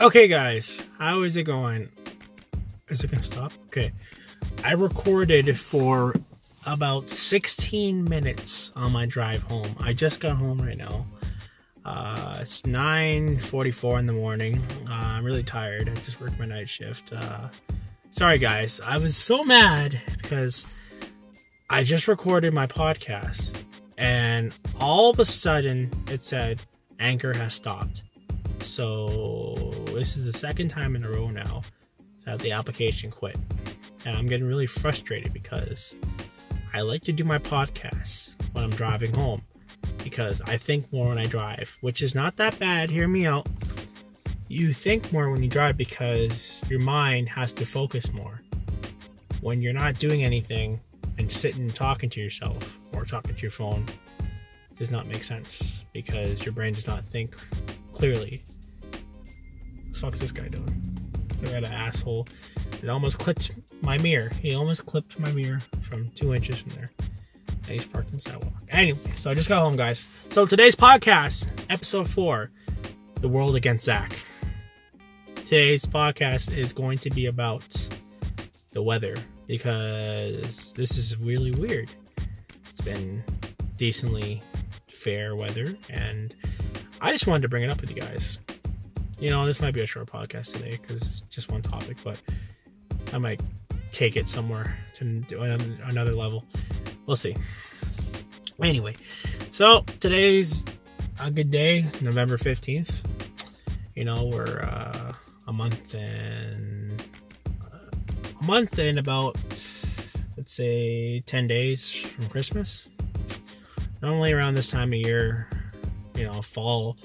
Okay, guys, how is it going? Is it gonna stop? Okay. I recorded for about 16 minutes on my drive home. I just got home right now. Uh, it's 9:44 in the morning. Uh, I'm really tired. I just worked my night shift. Uh, sorry, guys. I was so mad because I just recorded my podcast, and all of a sudden it said Anchor has stopped. So this is the second time in a row now that the application quit. And I'm getting really frustrated because I like to do my podcasts when I'm driving home because I think more when I drive, which is not that bad. Hear me out. You think more when you drive because your mind has to focus more. When you're not doing anything and sitting and talking to yourself or talking to your phone, does not make sense because your brain does not think clearly. fuck's this guy doing? Look at an asshole. It almost clipped my mirror. He almost clipped my mirror from two inches from there. And he's parked on the sidewalk. Anyway, so I just got home, guys. So today's podcast, episode four, The World Against Zach. Today's podcast is going to be about the weather because this is really weird. It's been decently fair weather, and I just wanted to bring it up with you guys. You know, this might be a short podcast today because it's just one topic, but I might take it somewhere to another level. We'll see. Anyway, so today's a good day, November 15th. You know, we're uh, a month and uh, a month and about let's say 10 days from Christmas normally around this time of year, you know, fall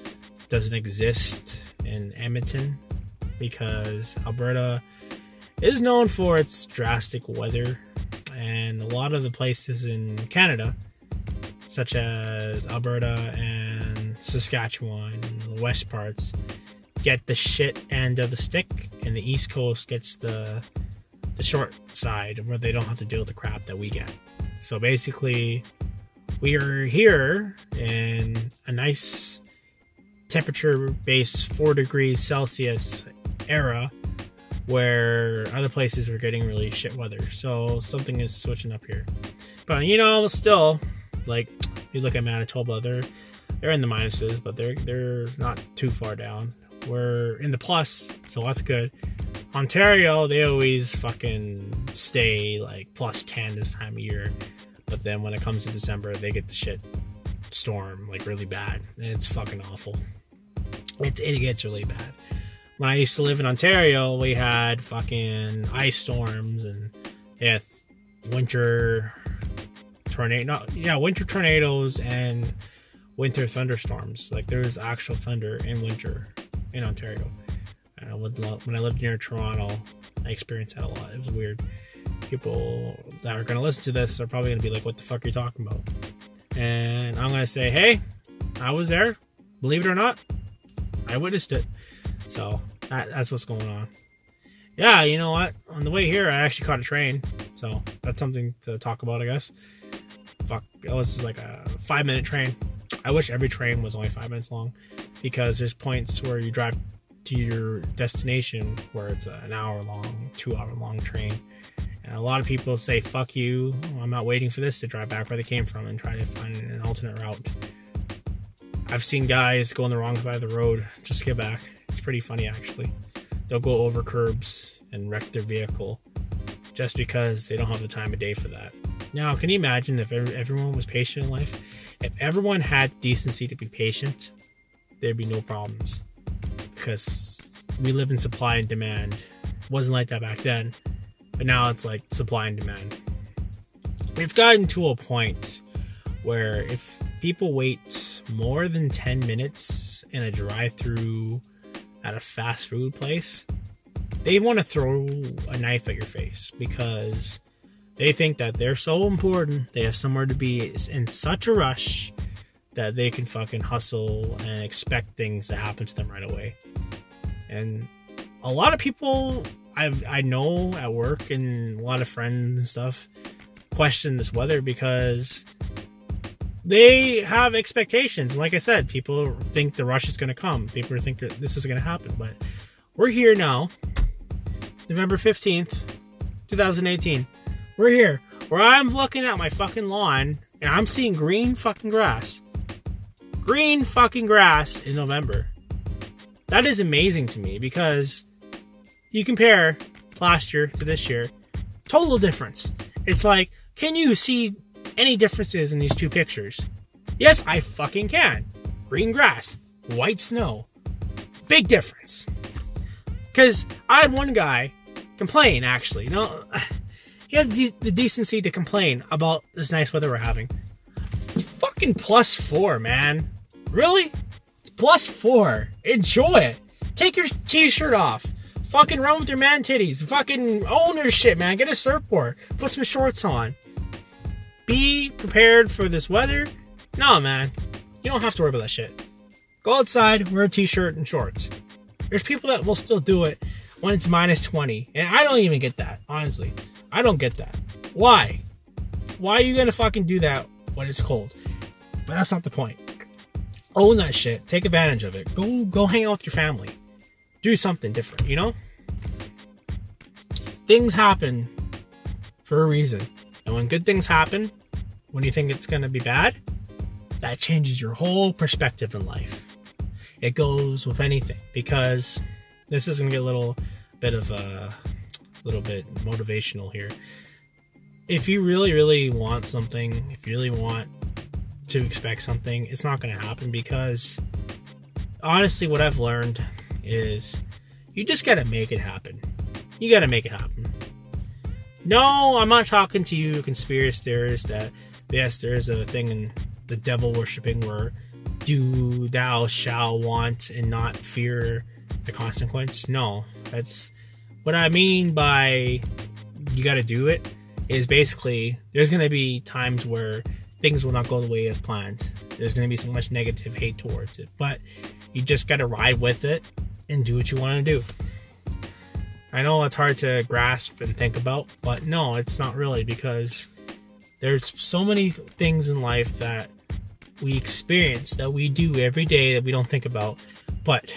doesn't exist in Edmonton because Alberta is known for its drastic weather, and a lot of the places in Canada, such as Alberta and Saskatchewan and the west parts, get the shit end of the stick, and the East Coast gets the the short side where they don't have to deal with the crap that we get. So basically, we are here in a nice temperature base 4 degrees Celsius era where other places are getting really shit weather. So something is switching up here. But you know, still, like you look at Manitoba, they're they're in the minuses, but they're they're not too far down. We're in the plus, so that's good. Ontario, they always fucking stay like plus 10 this time of year. But then when it comes to December, they get the shit storm like really bad, and it's fucking awful. It it gets really bad. When I used to live in Ontario, we had fucking ice storms and yeah, winter tornado. No, yeah, winter tornadoes and winter thunderstorms. Like there was actual thunder in winter in Ontario. And when I lived near Toronto, I experienced that a lot. It was weird people that are going to listen to this are probably going to be like, what the fuck are you talking about? And I'm going to say, hey, I was there. Believe it or not, I witnessed it. So that, that's what's going on. Yeah, you know what? On the way here, I actually caught a train. So that's something to talk about, I guess. Fuck, this is like a five minute train. I wish every train was only five minutes long because there's points where you drive to your destination where it's an hour long, two hour long train a lot of people say, fuck you, I'm not waiting for this to drive back where they came from and try to find an alternate route. I've seen guys go on the wrong side of the road just get back. It's pretty funny, actually. They'll go over curbs and wreck their vehicle just because they don't have the time of day for that. Now, can you imagine if everyone was patient in life? If everyone had decency to be patient, there'd be no problems. Because we live in supply and demand. It wasn't like that back then. But now it's like supply and demand. It's gotten to a point where if people wait more than 10 minutes in a drive through at a fast food place, they want to throw a knife at your face because they think that they're so important, they have somewhere to be in such a rush that they can fucking hustle and expect things to happen to them right away. And a lot of people I've I know at work and a lot of friends and stuff question this weather because they have expectations. Like I said, people think the rush is going to come. People think this is going to happen, but we're here now, November 15th, 2018. We're here where I'm looking at my fucking lawn and I'm seeing green fucking grass. Green fucking grass in November. That is amazing to me because you compare last year to this year, total difference. It's like, can you see any differences in these two pictures? Yes, I fucking can. Green grass, white snow. Big difference. Because I had one guy complain, actually. No, he had the, decency to complain about this nice weather we're having. Fucking plus four, man. Really? Plus four. Enjoy it. Take your t-shirt off. Fucking run with your man titties. Fucking own your shit, man. Get a surfboard. Put some shorts on. Be prepared for this weather. No, man. You don't have to worry about that shit. Go outside, wear a t-shirt and shorts. There's people that will still do it when it's minus 20. And I don't even get that, honestly. I don't get that. Why? Why are you gonna fucking do that when it's cold? But that's not the point. Own that shit. Take advantage of it. Go go hang out with your family. Do something different, you know? Things happen for a reason. And when good things happen, when you think it's gonna be bad, that changes your whole perspective in life. It goes with anything because this is gonna get a little bit of a little bit motivational here. If you really, really want something, if you really want to expect something, it's not gonna happen because honestly, what I've learned is you just gotta make it happen. You gotta make it happen. No, I'm not talking to you conspiracy theorists that yes, there is a thing in the devil worshipping where do thou shall want and not fear the consequence. No, that's what I mean by you got to do it is basically there's to be times where things will not go the way as planned. There's to be so much negative hate towards it, but you just got to ride with it and do what you want to do. I know it's hard to grasp and think about, but no, it's not really because there's so many things in life that we experience that we do every day that we don't think about, but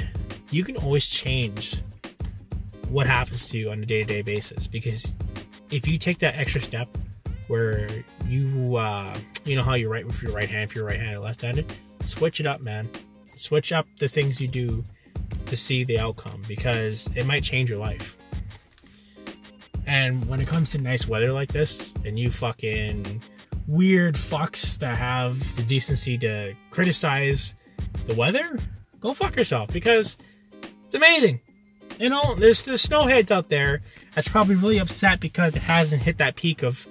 you can always change what happens to you on a day-to-day basis because if you take that extra step where you uh, you know how you write with your right hand if you're right-handed left-handed switch it up man switch up the things you do to see the outcome because it might change your life and when it comes to nice weather like this and you fucking weird fucks that have the decency to criticize the weather go fuck yourself because it's amazing you know, there's there's snowheads out there that's probably really upset because it hasn't hit that peak of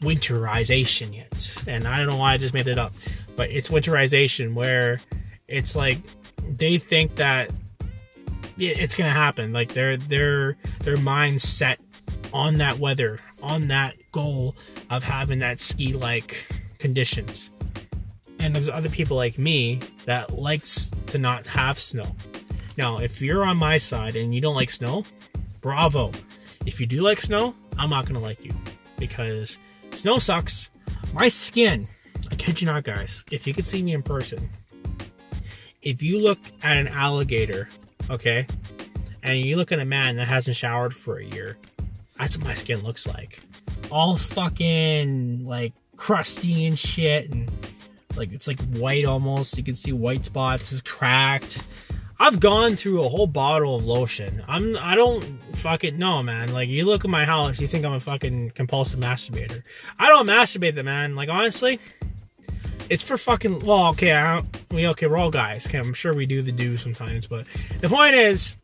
winterization yet. And I don't know why I just made it up, but it's winterization where it's like they think that it's gonna happen. Like their their their mind set on that weather, on that goal of having that ski like conditions. And there's other people like me that likes to not have snow. Now, if you're on my side and you don't like snow, bravo. If you do like snow, I'm not gonna like you because snow sucks. My skin, I kid you not, guys. If you could see me in person, if you look at an alligator, okay, and you look at a man that hasn't showered for a year, that's what my skin looks like. All fucking like crusty and shit, and like it's like white almost. You can see white spots, it's cracked. I've gone through a whole bottle of lotion. I'm I don't fucking know, man. Like you look at my house, you think I'm a fucking compulsive masturbator. I don't masturbate the man. Like honestly, it's for fucking well, okay, I we okay, we're all guys. Okay, I'm sure we do the do sometimes, but the point is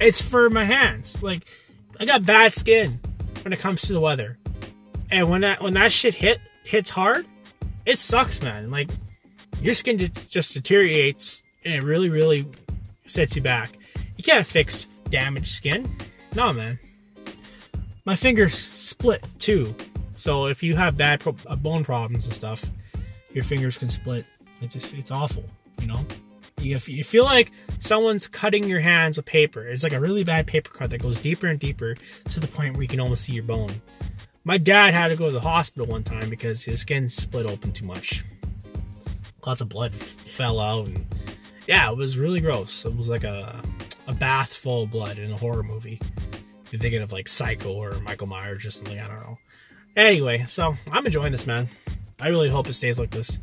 it's for my hands. Like I got bad skin when it comes to the weather. And when that when that shit hit hits hard, it sucks, man. Like your skin just, just deteriorates and it really, really sets you back. You can't fix damaged skin. No, man. My fingers split too. So if you have bad pro- uh, bone problems and stuff, your fingers can split. It just it's awful, you know. You, you feel like someone's cutting your hands with paper. It's like a really bad paper cut that goes deeper and deeper to the point where you can almost see your bone. My dad had to go to the hospital one time because his skin split open too much. Lots of blood fell out and yeah, it was really gross. It was like a a bath full of blood in a horror movie. If you're thinking of like Psycho or Michael Myers or something, I don't know. Anyway, so I'm enjoying this, man. I really hope it stays like this.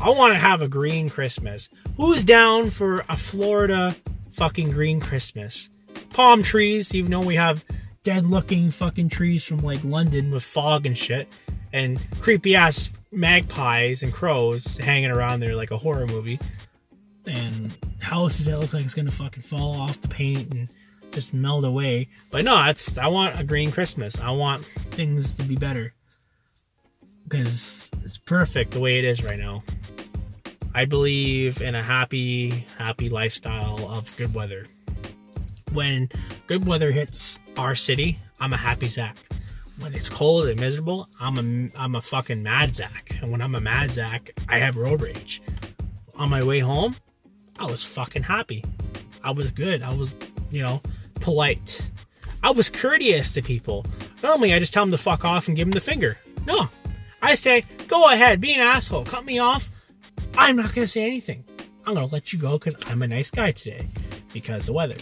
I want to have a green Christmas. Who's down for a Florida fucking green Christmas? Palm trees, even though we have dead looking fucking trees from like London with fog and shit, and creepy ass magpies and crows hanging around there like a horror movie, and houses that look like it's gonna fucking fall off the paint and just melt away. But no, I want a green Christmas. I want things to be better because it's perfect the way it is right now. I believe in a happy, happy lifestyle of good weather. When good weather hits our city, I'm a happy Zach. When it's cold and miserable, I'm a I'm a fucking mad Zach. And when I'm a mad Zach, I have road rage. On my way home, I was fucking happy. I was good. I was, you know, polite. I was courteous to people. Normally, I just tell them to fuck off and give them the finger. No, I say, go ahead, be an asshole, cut me off. I'm not going to say anything. I'm going to let you go because I'm a nice guy today because the weather.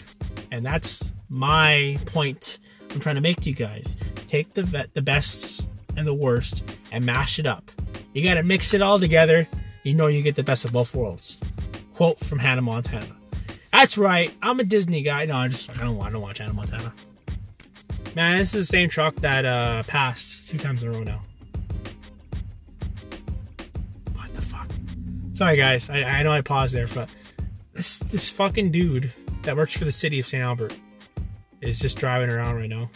And that's my point I'm trying to make to you guys. Take the vet, the best and the worst and mash it up. You got to mix it all together. You know you get the best of both worlds. Quote from Hannah Montana. That's right. I'm a Disney guy. No, I just I don't want to watch Hannah Montana. Man, this is the same truck that uh passed two times in a row now. Sorry guys, I, I know I paused there, but this this fucking dude that works for the city of St. Albert is just driving around right now.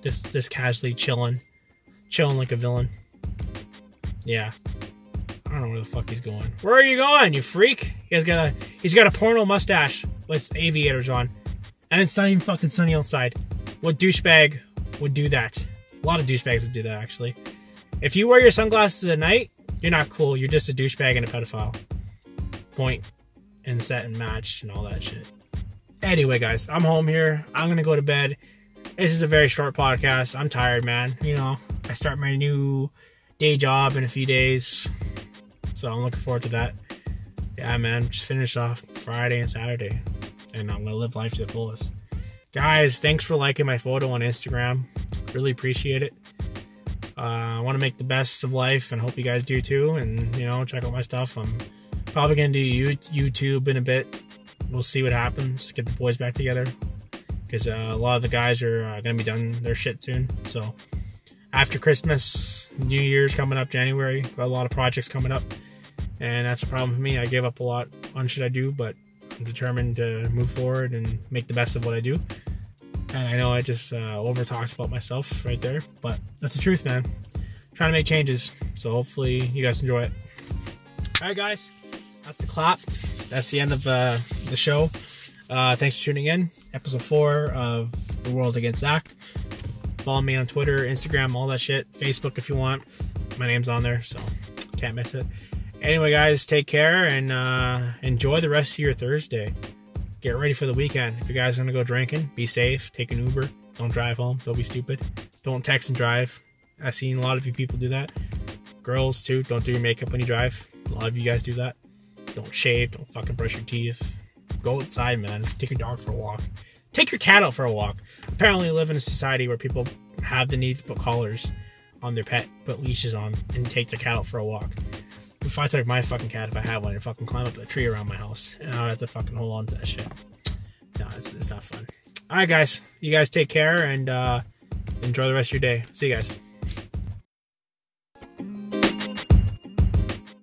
Just just casually chilling. Chilling like a villain. Yeah. I don't know where the fuck he's going. Where are you going, you freak? He has got a he's got a porno mustache with aviators on. And it's not even fucking sunny outside. What douchebag would do that? A lot of douchebags would do that actually. If you wear your sunglasses at night, you're not cool. You're just a douchebag and a pedophile. Point and set and match and all that shit. Anyway, guys, I'm home here. I'm gonna go to bed. This is a very short podcast. I'm tired, man. You know, I start my new day job in a few days. So I'm looking forward to that. Yeah, man, just finish off Friday and Saturday. And I'm gonna live life to the fullest. Guys, thanks for liking my photo on Instagram. Really appreciate it. Uh, I want to make the best of life and hope you guys do too. And, you know, check out my stuff. I'm probably going to do YouTube in a bit. We'll see what happens. Get the boys back together. Because uh, a lot of the guys are uh, going to be done their shit soon. So after Christmas, New Year's coming up, January, got a lot of projects coming up. And that's a problem for me. I gave up a lot on shit I do, but I'm determined to move forward and make the best of what I do. And I know I just uh, over talked about myself right there, but that's the truth, man. I'm trying to make changes, so hopefully you guys enjoy it. All right, guys, that's the clap. That's the end of uh, the show. Uh, thanks for tuning in. Episode four of The World Against Zach. Follow me on Twitter, Instagram, all that shit. Facebook if you want. My name's on there, so can't miss it. Anyway, guys, take care and uh, enjoy the rest of your Thursday get ready for the weekend. If you guys are gonna go drinking, be safe. Take an Uber. Don't drive home. Don't be stupid. Don't text and drive. I've seen a lot of you people do that. Girls too. Don't do your makeup when you drive. A lot of you guys do that. Don't shave. Don't fucking brush your teeth. Go outside, man. Take your dog for a walk. Take your cat out for a walk. Apparently, we live in a society where people have the need to put collars on their pet, put leashes on, and take their cat out for a walk. If I took my fucking cat, if I had one, and fucking climb up a tree around my house, and I would have to fucking hold on to that shit. No, it's, it's not fun. All right, guys. You guys take care and uh, enjoy the rest of your day. See you guys.